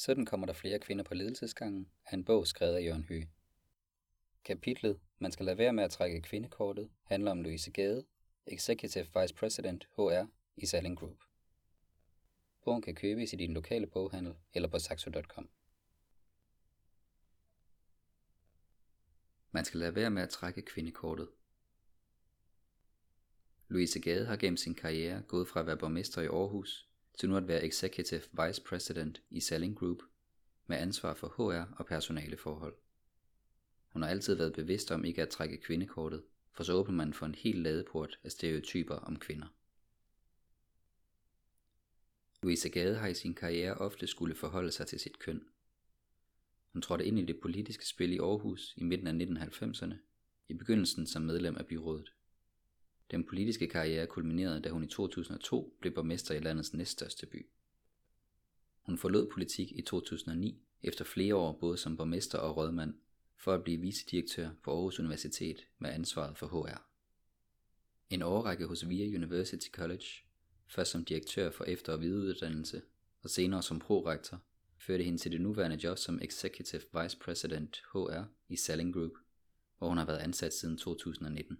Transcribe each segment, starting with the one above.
Sådan kommer der flere kvinder på ledelsesgangen er en bog skrevet af Jørgen Høgh. Kapitlet Man skal lade være med at trække kvindekortet handler om Louise Gade, Executive Vice President HR i Selling Group. Bogen kan købes i din lokale boghandel eller på saxo.com. Man skal lade være med at trække kvindekortet. Louise Gade har gennem sin karriere gået fra at være borgmester i Aarhus til nu at være Executive Vice President i Selling Group med ansvar for HR og personaleforhold. Hun har altid været bevidst om ikke at trække kvindekortet, for så åbner man for en hel ladeport af stereotyper om kvinder. Louise Gade har i sin karriere ofte skulle forholde sig til sit køn. Hun trådte ind i det politiske spil i Aarhus i midten af 1990'erne, i begyndelsen som medlem af byrådet. Den politiske karriere kulminerede, da hun i 2002 blev borgmester i landets næststørste by. Hun forlod politik i 2009 efter flere år både som borgmester og rådmand for at blive vicedirektør på Aarhus Universitet med ansvaret for HR. En årrække hos VIA University College, først som direktør for efter- og videreuddannelse og senere som prorektor, førte hende til det nuværende job som Executive Vice President HR i Selling Group, hvor hun har været ansat siden 2019.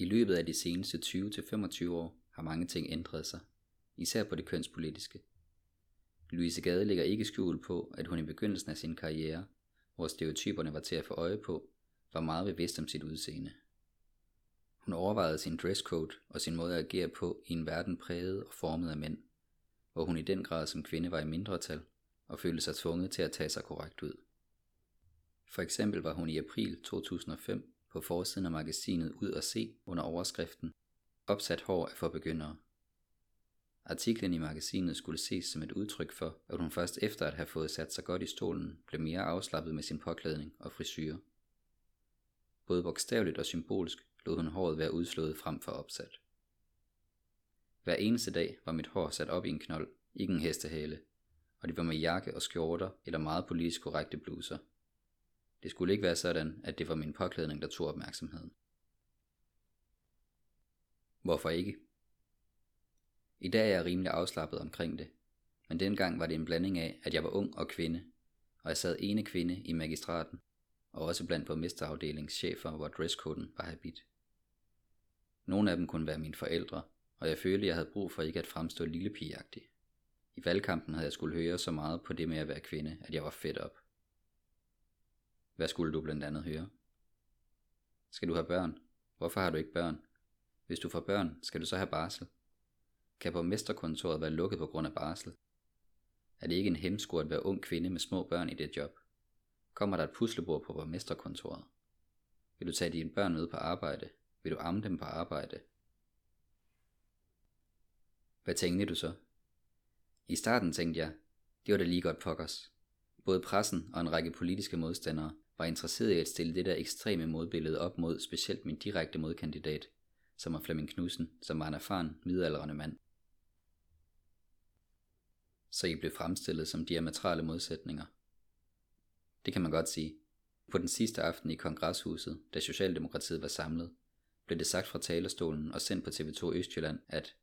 I løbet af de seneste 20-25 år har mange ting ændret sig, især på det kønspolitiske. Louise Gade lægger ikke skjul på, at hun i begyndelsen af sin karriere, hvor stereotyperne var til at få øje på, var meget bevidst om sit udseende. Hun overvejede sin dresscode og sin måde at agere på i en verden præget og formet af mænd, hvor hun i den grad som kvinde var i mindretal og følte sig tvunget til at tage sig korrekt ud. For eksempel var hun i april 2005 på forsiden af magasinet Ud og Se under overskriften Opsat hår er for begyndere. Artiklen i magasinet skulle ses som et udtryk for, at hun først efter at have fået sat sig godt i stolen, blev mere afslappet med sin påklædning og frisyre. Både bogstaveligt og symbolsk lod hun håret være udslået frem for opsat. Hver eneste dag var mit hår sat op i en knold, ikke en hestehale, og det var med jakke og skjorter eller meget politisk korrekte bluser – det skulle ikke være sådan, at det var min påklædning, der tog opmærksomheden. Hvorfor ikke? I dag er jeg rimelig afslappet omkring det, men dengang var det en blanding af, at jeg var ung og kvinde, og jeg sad ene kvinde i magistraten, og også blandt borgmesterafdelingschefer, hvor dresskoden var habit. Nogle af dem kunne være mine forældre, og jeg følte, jeg havde brug for ikke at fremstå lillepigagtig. I valgkampen havde jeg skulle høre så meget på det med at være kvinde, at jeg var fedt op. Hvad skulle du blandt andet høre? Skal du have børn? Hvorfor har du ikke børn? Hvis du får børn, skal du så have barsel? Kan borgmesterkontoret være lukket på grund af barsel? Er det ikke en hemsko at være ung kvinde med små børn i det job? Kommer der et puslebord på borgmesterkontoret? Vil du tage dine børn med på arbejde? Vil du amme dem på arbejde? Hvad tænkte du så? I starten tænkte jeg, det var da lige godt pokkers. Både pressen og en række politiske modstandere var interesseret i at stille det der ekstreme modbillede op mod specielt min direkte modkandidat, som var Flemming Knudsen, som var en erfaren, midaldrende mand. Så I blev fremstillet som diametrale modsætninger. Det kan man godt sige. På den sidste aften i kongresshuset, da Socialdemokratiet var samlet, blev det sagt fra talerstolen og sendt på TV2 Østjylland, at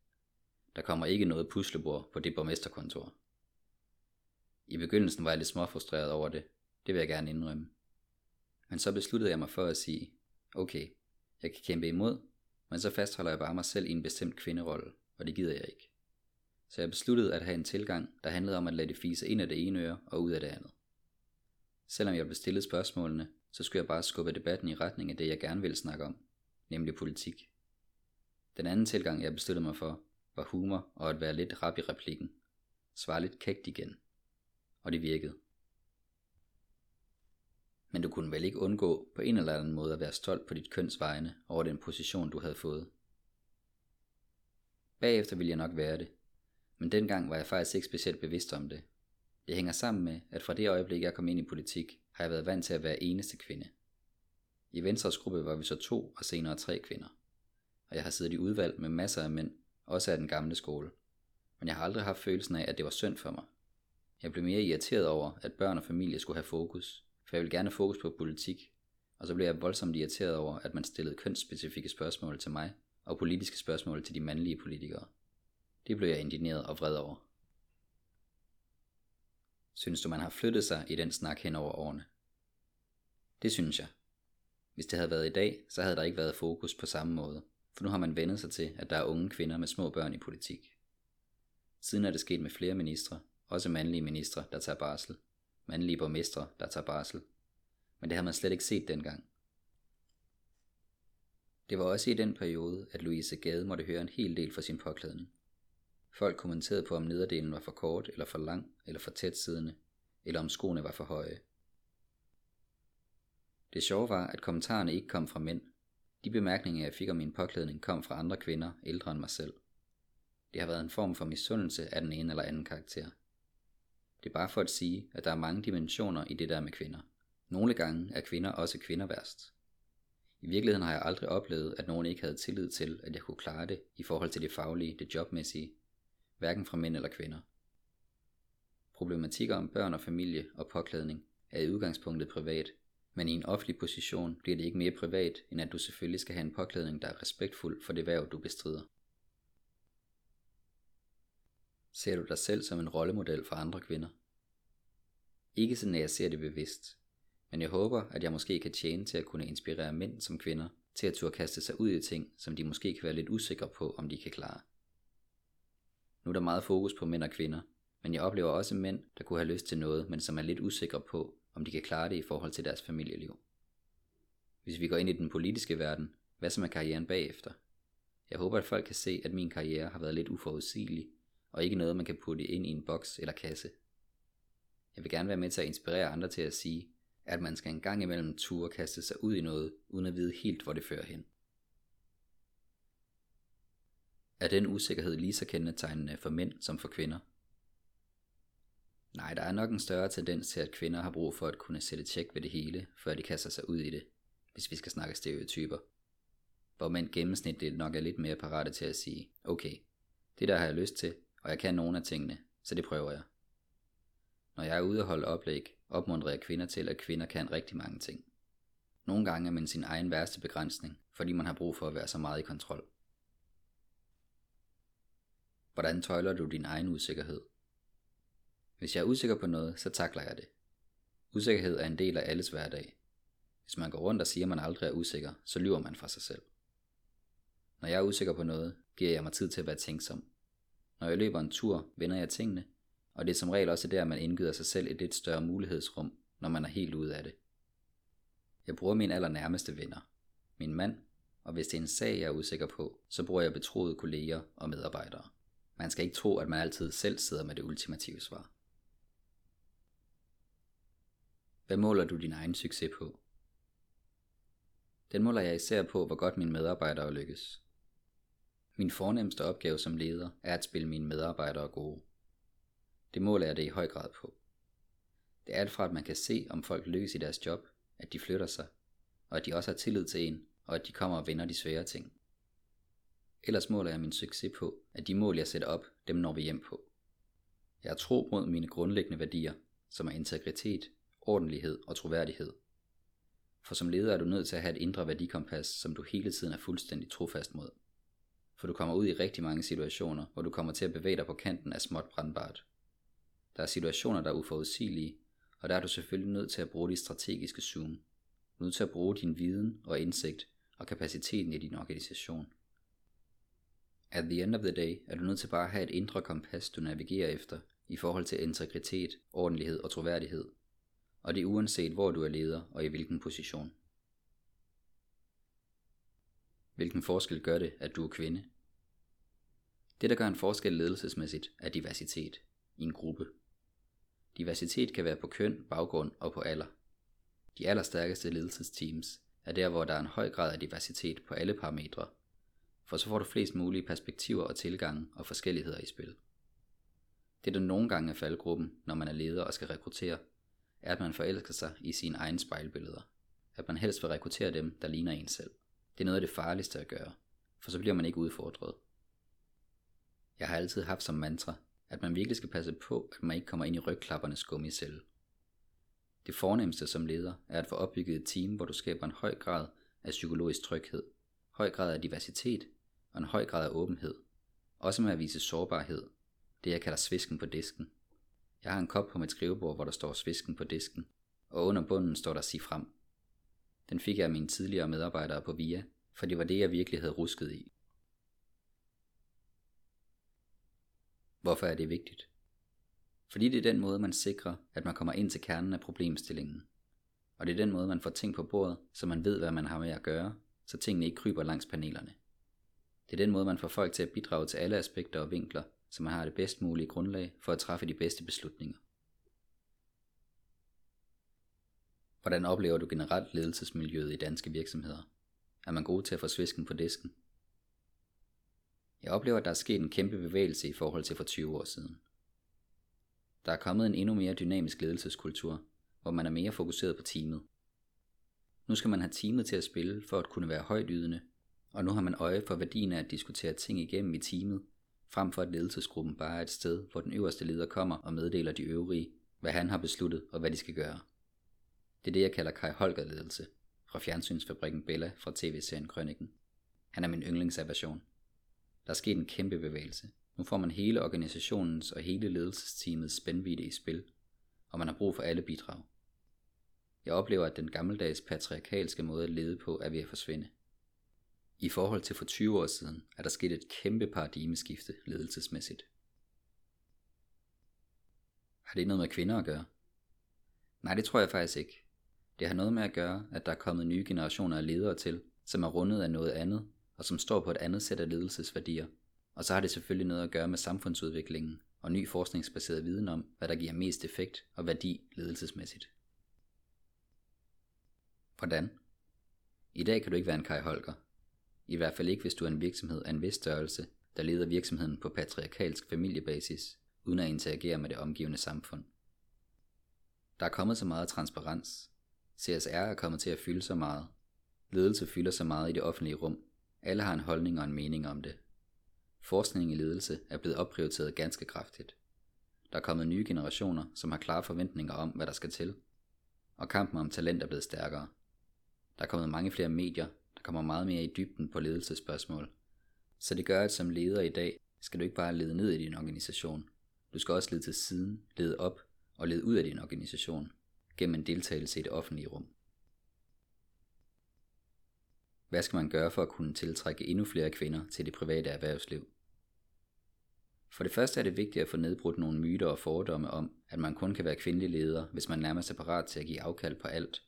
der kommer ikke noget puslebord på det borgmesterkontor. I begyndelsen var jeg lidt småfrustreret over det, det vil jeg gerne indrømme. Men så besluttede jeg mig for at sige, okay, jeg kan kæmpe imod, men så fastholder jeg bare mig selv i en bestemt kvinderolle, og det gider jeg ikke. Så jeg besluttede at have en tilgang, der handlede om at lade det fise ind af det ene øre og ud af det andet. Selvom jeg blev stillet spørgsmålene, så skulle jeg bare skubbe debatten i retning af det, jeg gerne ville snakke om, nemlig politik. Den anden tilgang, jeg besluttede mig for, var humor og at være lidt rap i replikken. Svare lidt kægt igen. Og det virkede men du kunne vel ikke undgå på en eller anden måde at være stolt på dit køns vegne over den position, du havde fået. Bagefter ville jeg nok være det, men dengang var jeg faktisk ikke specielt bevidst om det. Det hænger sammen med, at fra det øjeblik, jeg kom ind i politik, har jeg været vant til at være eneste kvinde. I Venstres gruppe var vi så to og senere tre kvinder. Og jeg har siddet i udvalg med masser af mænd, også af den gamle skole. Men jeg har aldrig haft følelsen af, at det var synd for mig. Jeg blev mere irriteret over, at børn og familie skulle have fokus, for jeg vil gerne fokus på politik, og så blev jeg voldsomt irriteret over, at man stillede kønsspecifikke spørgsmål til mig, og politiske spørgsmål til de mandlige politikere. Det blev jeg indigneret og vred over. Synes du, man har flyttet sig i den snak hen over årene? Det synes jeg. Hvis det havde været i dag, så havde der ikke været fokus på samme måde, for nu har man vendet sig til, at der er unge kvinder med små børn i politik. Siden er det sket med flere ministre, også mandlige ministre, der tager barsel, mandlige borgmestre, der tager barsel, men det havde man slet ikke set dengang. Det var også i den periode, at Louise Gade måtte høre en hel del for sin påklædning. Folk kommenterede på, om nederdelen var for kort eller for lang eller for tæt siddende, eller om skoene var for høje. Det sjove var, at kommentarerne ikke kom fra mænd. De bemærkninger, jeg fik om min påklædning, kom fra andre kvinder, ældre end mig selv. Det har været en form for misundelse af den ene eller anden karakter. Det er bare for at sige, at der er mange dimensioner i det der med kvinder. Nogle gange er kvinder også kvinder værst. I virkeligheden har jeg aldrig oplevet, at nogen ikke havde tillid til, at jeg kunne klare det i forhold til det faglige, det jobmæssige, hverken fra mænd eller kvinder. Problematikker om børn og familie og påklædning er i udgangspunktet privat, men i en offentlig position bliver det ikke mere privat, end at du selvfølgelig skal have en påklædning, der er respektfuld for det værv, du bestrider. Ser du dig selv som en rollemodel for andre kvinder? Ikke sådan, at jeg ser det bevidst, men jeg håber, at jeg måske kan tjene til at kunne inspirere mænd som kvinder til at turde kaste sig ud i ting, som de måske kan være lidt usikre på, om de kan klare. Nu er der meget fokus på mænd og kvinder, men jeg oplever også mænd, der kunne have lyst til noget, men som er lidt usikre på, om de kan klare det i forhold til deres familieliv. Hvis vi går ind i den politiske verden, hvad så med karrieren bagefter? Jeg håber, at folk kan se, at min karriere har været lidt uforudsigelig, og ikke noget, man kan putte ind i en boks eller kasse. Jeg vil gerne være med til at inspirere andre til at sige, at man skal en gang imellem ture kaste sig ud i noget, uden at vide helt, hvor det fører hen. Er den usikkerhed lige så kendetegnende for mænd som for kvinder? Nej, der er nok en større tendens til, at kvinder har brug for at kunne sætte tjek ved det hele, før de kaster sig ud i det, hvis vi skal snakke stereotyper. Hvor mænd gennemsnitligt nok er lidt mere parate til at sige, okay, det der har jeg lyst til, og jeg kan nogle af tingene, så det prøver jeg. Når jeg er ude og holde oplæg, opmuntrer jeg kvinder til, at kvinder kan rigtig mange ting. Nogle gange er man sin egen værste begrænsning, fordi man har brug for at være så meget i kontrol. Hvordan tøjler du din egen usikkerhed? Hvis jeg er usikker på noget, så takler jeg det. Usikkerhed er en del af alles hverdag. Hvis man går rundt og siger, at man aldrig er usikker, så lyver man for sig selv. Når jeg er usikker på noget, giver jeg mig tid til at være tænksom. Når jeg løber en tur, vender jeg tingene, og det er som regel også der, man indgyder sig selv et lidt større mulighedsrum, når man er helt ude af det. Jeg bruger mine allernærmeste venner, min mand, og hvis det er en sag, jeg er usikker på, så bruger jeg betroede kolleger og medarbejdere. Man skal ikke tro, at man altid selv sidder med det ultimative svar. Hvad måler du din egen succes på? Den måler jeg især på, hvor godt mine medarbejdere lykkes. Min fornemmeste opgave som leder er at spille mine medarbejdere gode. Det måler jeg det i høj grad på. Det er alt fra, at man kan se, om folk lykkes i deres job, at de flytter sig, og at de også har tillid til en, og at de kommer og vinder de svære ting. Ellers måler jeg min succes på, at de mål, jeg sætter op, dem når vi hjem på. Jeg har tro mod mine grundlæggende værdier, som er integritet, ordentlighed og troværdighed. For som leder er du nødt til at have et indre værdikompas, som du hele tiden er fuldstændig trofast mod. For du kommer ud i rigtig mange situationer, hvor du kommer til at bevæge dig på kanten af småt brandbart. Der er situationer, der er uforudsigelige, og der er du selvfølgelig nødt til at bruge dit strategiske zoom. Du er nødt til at bruge din viden og indsigt og kapaciteten i din organisation. At the end of the day er du nødt til bare at have et indre kompas, du navigerer efter, i forhold til integritet, ordentlighed og troværdighed. Og det er uanset hvor du er leder og i hvilken position. Hvilken forskel gør det, at du er kvinde? Det, der gør en forskel ledelsesmæssigt, er diversitet i en gruppe. Diversitet kan være på køn, baggrund og på alder. De allerstærkeste ledelsesteams er der, hvor der er en høj grad af diversitet på alle parametre, for så får du flest mulige perspektiver og tilgange og forskelligheder i spil. Det der nogle gange er faldgruppen, når man er leder og skal rekruttere, er at man forelsker sig i sine egne spejlbilleder. At man helst vil rekruttere dem, der ligner en selv. Det er noget af det farligste at gøre, for så bliver man ikke udfordret. Jeg har altid haft som mantra, at man virkelig skal passe på, at man ikke kommer ind i rygklappernes gummicelle. Det fornemmeste som leder er at få opbygget et team, hvor du skaber en høj grad af psykologisk tryghed, høj grad af diversitet og en høj grad af åbenhed. Også med at vise sårbarhed, det jeg kalder svisken på disken. Jeg har en kop på mit skrivebord, hvor der står svisken på disken, og under bunden står der sig frem. Den fik jeg af mine tidligere medarbejdere på VIA, for det var det, jeg virkelig havde rusket i. Hvorfor er det vigtigt? Fordi det er den måde, man sikrer, at man kommer ind til kernen af problemstillingen. Og det er den måde, man får ting på bordet, så man ved, hvad man har med at gøre, så tingene ikke kryber langs panelerne. Det er den måde, man får folk til at bidrage til alle aspekter og vinkler, så man har det bedst mulige grundlag for at træffe de bedste beslutninger. Hvordan oplever du generelt ledelsesmiljøet i danske virksomheder? Er man god til at få svisken på disken? Jeg oplever, at der er sket en kæmpe bevægelse i forhold til for 20 år siden. Der er kommet en endnu mere dynamisk ledelseskultur, hvor man er mere fokuseret på teamet. Nu skal man have teamet til at spille for at kunne være højtydende, og nu har man øje for værdien af at diskutere ting igennem i teamet, frem for at ledelsesgruppen bare er et sted, hvor den øverste leder kommer og meddeler de øvrige, hvad han har besluttet og hvad de skal gøre. Det er det, jeg kalder Kai Holger-ledelse, fra fjernsynsfabrikken Bella fra tv-serien Krønningen. Han er min yndlingsaversion. Der er sket en kæmpe bevægelse. Nu får man hele organisationens og hele ledelsesteamets spændvidde i spil, og man har brug for alle bidrag. Jeg oplever, at den gammeldags patriarkalske måde at lede på er ved at forsvinde. I forhold til for 20 år siden er der sket et kæmpe paradigmeskifte ledelsesmæssigt. Har det noget med kvinder at gøre? Nej, det tror jeg faktisk ikke. Det har noget med at gøre, at der er kommet nye generationer af ledere til, som er rundet af noget andet, og som står på et andet sæt af ledelsesværdier. Og så har det selvfølgelig noget at gøre med samfundsudviklingen og ny forskningsbaseret viden om, hvad der giver mest effekt og værdi ledelsesmæssigt. Hvordan? I dag kan du ikke være en Kai Holger. I hvert fald ikke, hvis du er en virksomhed af en vis størrelse, der leder virksomheden på patriarkalsk familiebasis, uden at interagere med det omgivende samfund. Der er kommet så meget transparens. CSR er kommet til at fylde så meget. Ledelse fylder så meget i det offentlige rum. Alle har en holdning og en mening om det. Forskning i ledelse er blevet opprioriteret ganske kraftigt. Der er kommet nye generationer, som har klare forventninger om, hvad der skal til. Og kampen om talent er blevet stærkere. Der er kommet mange flere medier, der kommer meget mere i dybden på ledelsespørgsmål. Så det gør, at som leder i dag, skal du ikke bare lede ned i din organisation. Du skal også lede til siden, lede op og lede ud af din organisation gennem en deltagelse i det offentlige rum. Hvad skal man gøre for at kunne tiltrække endnu flere kvinder til det private erhvervsliv? For det første er det vigtigt at få nedbrudt nogle myter og fordomme om, at man kun kan være kvindelig leder, hvis man nærmest er parat til at give afkald på alt.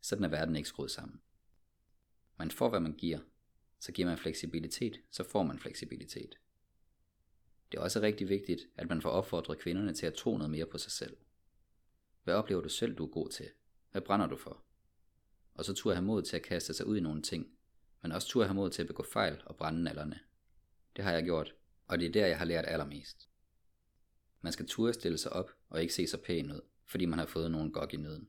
Sådan er verden ikke skruet sammen. Man får, hvad man giver. Så giver man fleksibilitet, så får man fleksibilitet. Det er også rigtig vigtigt, at man får opfordret kvinderne til at tro noget mere på sig selv. Hvad oplever du selv, du er god til? Hvad brænder du for? Og så turde have mod til at kaste sig ud i nogle ting, men også turde have mod til at begå fejl og brænde nallerne. Det har jeg gjort, og det er der, jeg har lært allermest. Man skal turde stille sig op og ikke se så pæn ud, fordi man har fået nogen gok i nøden.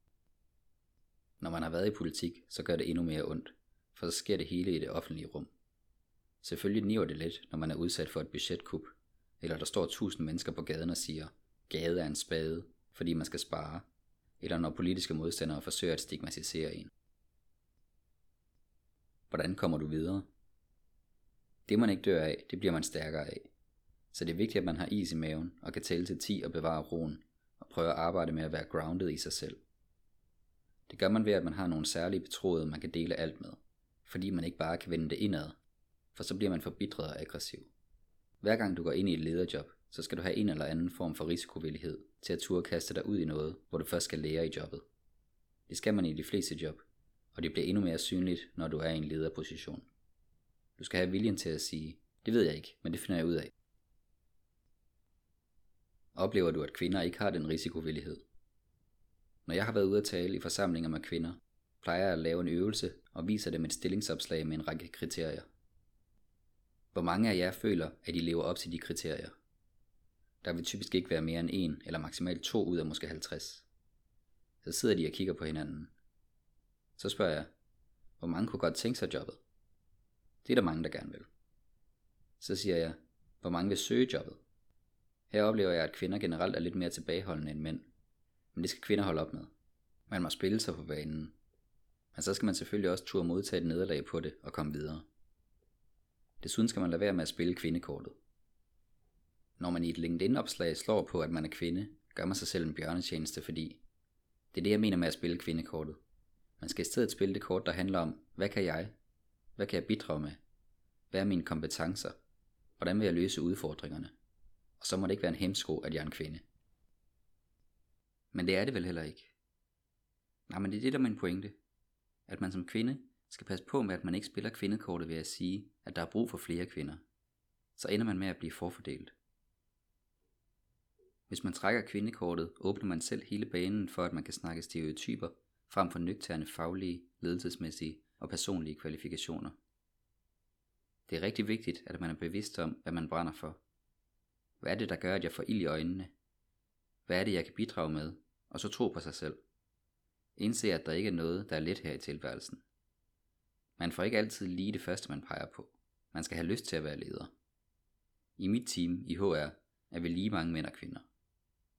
Når man har været i politik, så gør det endnu mere ondt, for så sker det hele i det offentlige rum. Selvfølgelig niver det lidt, når man er udsat for et budgetkup, eller der står tusind mennesker på gaden og siger, gade er en spade, fordi man skal spare, eller når politiske modstandere forsøger at stigmatisere en. Hvordan kommer du videre? Det man ikke dør af, det bliver man stærkere af. Så det er vigtigt, at man har is i maven og kan tælle til 10 og bevare roen, og prøve at arbejde med at være grounded i sig selv. Det gør man ved, at man har nogle særlige betroede, man kan dele alt med, fordi man ikke bare kan vende det indad, for så bliver man forbitret og aggressiv. Hver gang du går ind i et lederjob, så skal du have en eller anden form for risikovillighed til at turde kaste dig ud i noget, hvor du først skal lære i jobbet. Det skal man i de fleste job, og det bliver endnu mere synligt, når du er i en lederposition. Du skal have viljen til at sige, det ved jeg ikke, men det finder jeg ud af. Oplever du, at kvinder ikke har den risikovillighed? Når jeg har været ude at tale i forsamlinger med kvinder, plejer jeg at lave en øvelse og viser dem et stillingsopslag med en række kriterier. Hvor mange af jer føler, at I lever op til de kriterier? Der vil typisk ikke være mere end en eller maksimalt to ud af måske 50. Så sidder de og kigger på hinanden. Så spørger jeg, hvor mange kunne godt tænke sig jobbet? Det er der mange, der gerne vil. Så siger jeg, hvor mange vil søge jobbet? Her oplever jeg, at kvinder generelt er lidt mere tilbageholdende end mænd. Men det skal kvinder holde op med. Man må spille sig på banen. Men så skal man selvfølgelig også turde modtage et nederlag på det og komme videre. Desuden skal man lade være med at spille kvindekortet. Når man i et LinkedIn-opslag slår på, at man er kvinde, gør man sig selv en bjørnetjeneste, fordi det er det, jeg mener med at spille kvindekortet. Man skal i stedet spille det kort, der handler om, hvad kan jeg? Hvad kan jeg bidrage med? Hvad er mine kompetencer? Hvordan vil jeg løse udfordringerne? Og så må det ikke være en hemsko, at jeg er en kvinde. Men det er det vel heller ikke. Nej, men det er det, der er min pointe. At man som kvinde skal passe på med, at man ikke spiller kvindekortet ved at sige, at der er brug for flere kvinder. Så ender man med at blive forfordelt. Hvis man trækker kvindekortet, åbner man selv hele banen for, at man kan snakke stereotyper, frem for nøgterne faglige, ledelsesmæssige og personlige kvalifikationer. Det er rigtig vigtigt, at man er bevidst om, hvad man brænder for. Hvad er det, der gør, at jeg får ild i øjnene? Hvad er det, jeg kan bidrage med? Og så tro på sig selv. Indse, at der ikke er noget, der er let her i tilværelsen. Man får ikke altid lige det første, man peger på. Man skal have lyst til at være leder. I mit team i HR er vi lige mange mænd og kvinder.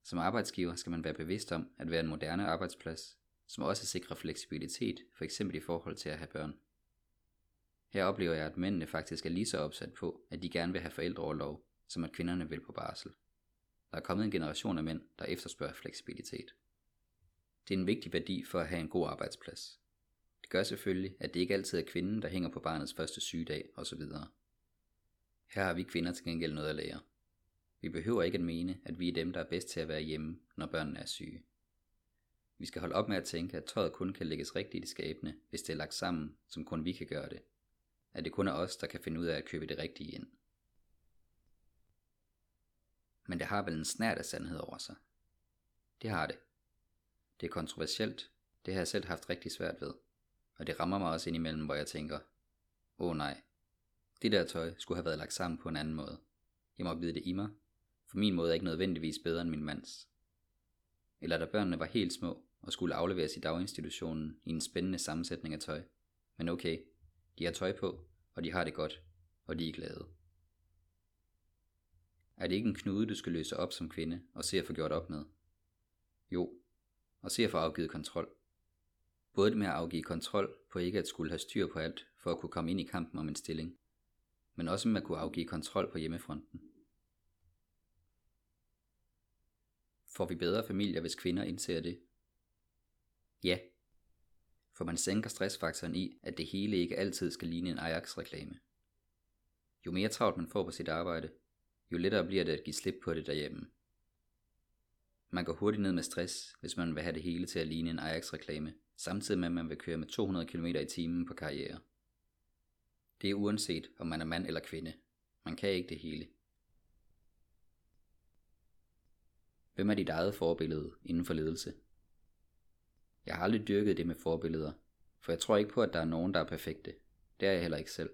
Som arbejdsgiver skal man være bevidst om at være en moderne arbejdsplads, som også sikrer fleksibilitet, for eksempel i forhold til at have børn. Her oplever jeg, at mændene faktisk er lige så opsat på, at de gerne vil have forældreoverlov, som at kvinderne vil på barsel. Der er kommet en generation af mænd, der efterspørger fleksibilitet. Det er en vigtig værdi for at have en god arbejdsplads. Det gør selvfølgelig, at det ikke altid er kvinden, der hænger på barnets første sygedag osv. Her har vi kvinder til gengæld noget at lære. Vi behøver ikke at mene, at vi er dem, der er bedst til at være hjemme, når børnene er syge. Vi skal holde op med at tænke, at tøjet kun kan lægges rigtigt i skabene, hvis det er lagt sammen, som kun vi kan gøre det. At det kun er os, der kan finde ud af at købe det rigtige ind. Men det har vel en snært af sandhed over sig. Det har det. Det er kontroversielt, det har jeg selv haft rigtig svært ved. Og det rammer mig også indimellem, hvor jeg tænker, åh oh, nej, det der tøj skulle have været lagt sammen på en anden måde. Jeg må vide det i mig, for min måde er ikke nødvendigvis bedre end min mands. Eller da børnene var helt små og skulle afleveres i daginstitutionen i en spændende sammensætning af tøj. Men okay, de har tøj på, og de har det godt, og de er glade. Er det ikke en knude, du skal løse op som kvinde og se at få gjort op med? Jo, og se at få afgivet kontrol. Både det med at afgive kontrol på ikke at skulle have styr på alt for at kunne komme ind i kampen om en stilling, men også med at kunne afgive kontrol på hjemmefronten. Får vi bedre familier, hvis kvinder indser det? Ja, for man sænker stressfaktoren i, at det hele ikke altid skal ligne en Ajax-reklame. Jo mere travlt man får på sit arbejde, jo lettere bliver det at give slip på det derhjemme. Man går hurtigt ned med stress, hvis man vil have det hele til at ligne en Ajax-reklame, samtidig med at man vil køre med 200 km i timen på karriere. Det er uanset, om man er mand eller kvinde. Man kan ikke det hele. Hvem er dit eget forbillede inden for ledelse? Jeg har aldrig dyrket det med forbilleder, for jeg tror ikke på, at der er nogen, der er perfekte. Det er jeg heller ikke selv.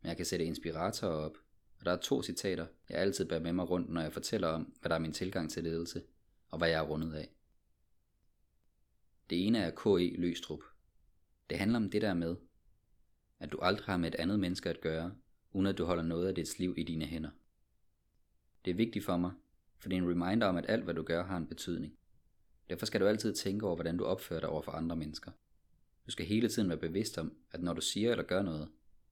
Men jeg kan sætte inspiratorer op, og der er to citater, jeg altid bærer med mig rundt, når jeg fortæller om, hvad der er min tilgang til ledelse, og hvad jeg er rundet af. Det ene er K.E. Løstrup. Det handler om det der med, at du aldrig har med et andet menneske at gøre, uden at du holder noget af dit liv i dine hænder. Det er vigtigt for mig, for det er en reminder om, at alt hvad du gør har en betydning. Derfor skal du altid tænke over, hvordan du opfører dig over for andre mennesker. Du skal hele tiden være bevidst om, at når du siger eller gør noget,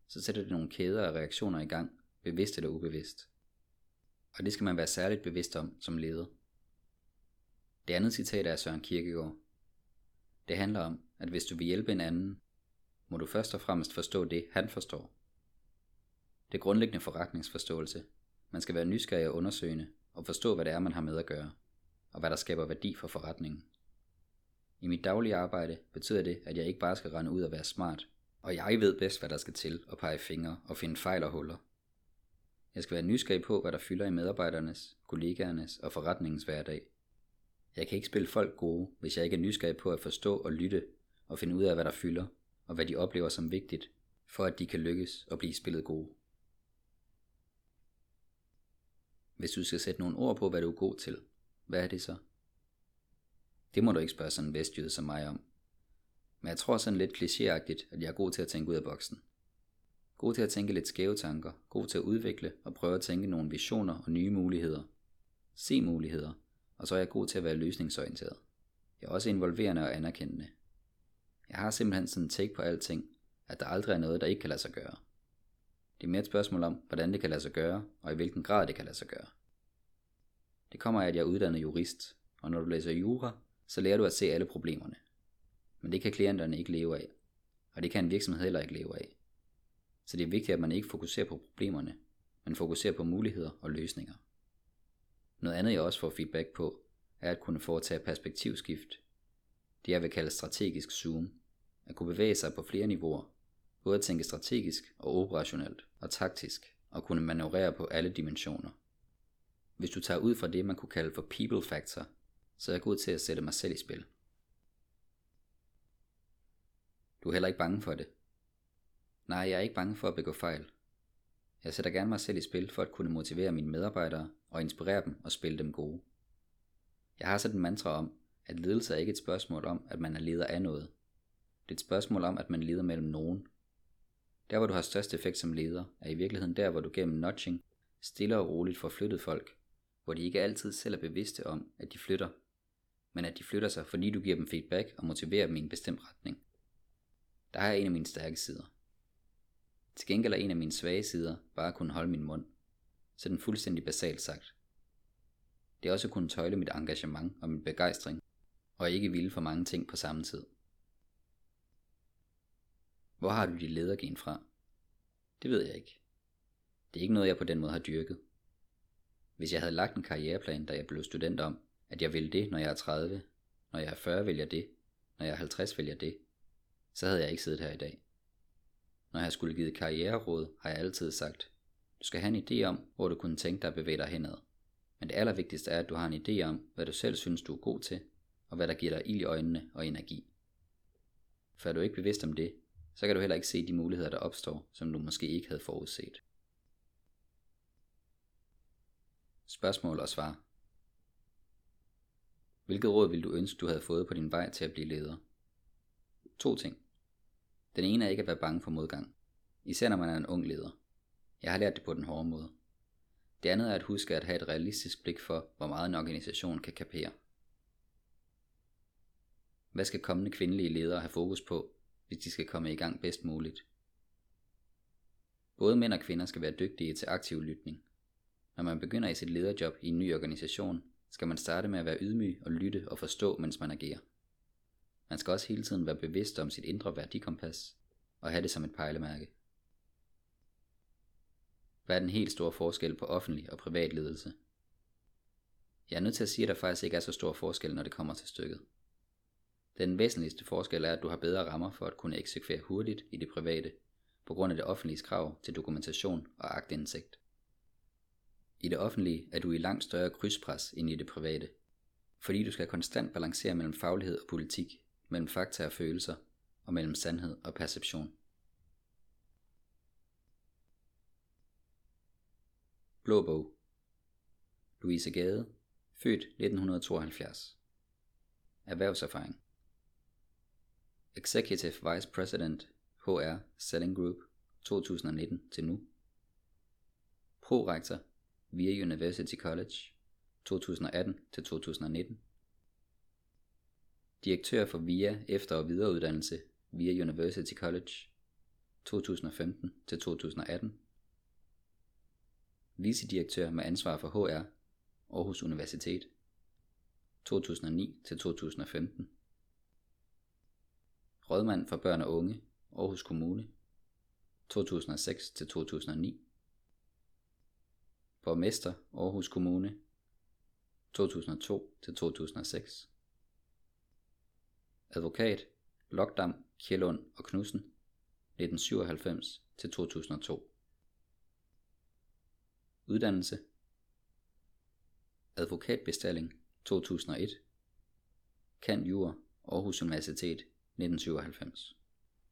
så sætter det nogle kæder af reaktioner i gang, bevidst eller ubevidst. Og det skal man være særligt bevidst om som leder. Det andet citat er af Søren Kierkegaard. Det handler om, at hvis du vil hjælpe en anden, må du først og fremmest forstå det, han forstår. Det grundlæggende forretningsforståelse. Man skal være nysgerrig og undersøgende, og forstå, hvad det er, man har med at gøre, og hvad der skaber værdi for forretningen. I mit daglige arbejde betyder det, at jeg ikke bare skal rende ud og være smart, og jeg ved bedst, hvad der skal til at pege fingre og finde fejl og huller. Jeg skal være nysgerrig på, hvad der fylder i medarbejdernes, kollegaernes og forretningens hverdag. Jeg kan ikke spille folk gode, hvis jeg ikke er nysgerrig på at forstå og lytte og finde ud af, hvad der fylder, og hvad de oplever som vigtigt, for at de kan lykkes og blive spillet gode. Hvis du skal sætte nogle ord på, hvad du er god til, hvad er det så? Det må du ikke spørge sådan en vestjyde som mig om. Men jeg tror sådan lidt klichéagtigt, at jeg er god til at tænke ud af boksen. God til at tænke lidt skæve tanker, god til at udvikle og prøve at tænke nogle visioner og nye muligheder. Se muligheder, og så er jeg god til at være løsningsorienteret. Jeg er også involverende og anerkendende. Jeg har simpelthen sådan en take på alting, at der aldrig er noget, der ikke kan lade sig gøre. Det er mere et spørgsmål om, hvordan det kan lade sig gøre, og i hvilken grad det kan lade sig gøre. Det kommer af, at jeg er uddannet jurist, og når du læser jura, så lærer du at se alle problemerne. Men det kan klienterne ikke leve af, og det kan en virksomhed heller ikke leve af. Så det er vigtigt, at man ikke fokuserer på problemerne, men fokuserer på muligheder og løsninger. Noget andet jeg også får feedback på, er at kunne foretage perspektivskift. Det jeg vil kalde strategisk zoom. At kunne bevæge sig på flere niveauer. Både at tænke strategisk og operationelt og taktisk og kunne manøvrere på alle dimensioner. Hvis du tager ud fra det, man kunne kalde for people factor, så er jeg god til at sætte mig selv i spil. Du er heller ikke bange for det. Nej, jeg er ikke bange for at begå fejl. Jeg sætter gerne mig selv i spil for at kunne motivere mine medarbejdere og inspirere dem og spille dem gode. Jeg har sat en mantra om, at ledelse er ikke et spørgsmål om, at man er leder af noget. Det er et spørgsmål om, at man leder mellem nogen. Der, hvor du har størst effekt som leder, er i virkeligheden der, hvor du gennem nudging stille og roligt får flyttet folk, hvor de ikke altid selv er bevidste om, at de flytter, men at de flytter sig, fordi du giver dem feedback og motiverer dem i en bestemt retning. Der har jeg en af mine stærke sider. Til gengæld er en af mine svage sider bare at kunne holde min mund. sådan fuldstændig basalt sagt. Det er også at kunne tøjle mit engagement og min begejstring, og ikke ville for mange ting på samme tid. Hvor har du dit ledergen fra? Det ved jeg ikke. Det er ikke noget, jeg på den måde har dyrket. Hvis jeg havde lagt en karriereplan, da jeg blev student om, at jeg ville det, når jeg er 30, når jeg er 40, vælger det, når jeg er 50, vælger det, så havde jeg ikke siddet her i dag. Når jeg skulle give karriereråd, har jeg altid sagt, du skal have en idé om, hvor du kunne tænke dig at bevæge dig henad. Men det allervigtigste er, at du har en idé om, hvad du selv synes, du er god til, og hvad der giver dig ild i øjnene og energi. For er du ikke bevidst om det, så kan du heller ikke se de muligheder, der opstår, som du måske ikke havde forudset. Spørgsmål og svar. Hvilket råd ville du ønske, du havde fået på din vej til at blive leder? To ting. Den ene er ikke at være bange for modgang. Især når man er en ung leder. Jeg har lært det på den hårde måde. Det andet er at huske at have et realistisk blik for, hvor meget en organisation kan kapere. Hvad skal kommende kvindelige ledere have fokus på, hvis de skal komme i gang bedst muligt? Både mænd og kvinder skal være dygtige til aktiv lytning. Når man begynder i sit lederjob i en ny organisation, skal man starte med at være ydmyg og lytte og forstå, mens man agerer. Man skal også hele tiden være bevidst om sit indre værdikompas og have det som et pejlemærke. Hvad er den helt store forskel på offentlig og privat ledelse? Jeg er nødt til at sige, at der faktisk ikke er så stor forskel, når det kommer til stykket. Den væsentligste forskel er, at du har bedre rammer for at kunne eksekvere hurtigt i det private, på grund af det offentlige krav til dokumentation og agtindsigt. I det offentlige er du i langt større krydspres end i det private, fordi du skal konstant balancere mellem faglighed og politik, mellem fakta og følelser, og mellem sandhed og perception. Blå bog. Louise Gade, født 1972 Erhvervserfaring. Executive Vice President HR Selling Group 2019 til nu. Prorektor via University College 2018 til 2019 Direktør for VIA efter- og videreuddannelse via University College 2015 til 2018 Vicedirektør med ansvar for HR Aarhus Universitet 2009 til 2015 Rådmand for børn og unge Aarhus Kommune 2006 til 2009 Borgmester Aarhus Kommune 2002 til 2006 Advokat Lokdam, Kjellund og Knudsen 1997 til 2002 Uddannelse. Advokatbestilling 2001 Kan Jur Aarhus Universitet 1997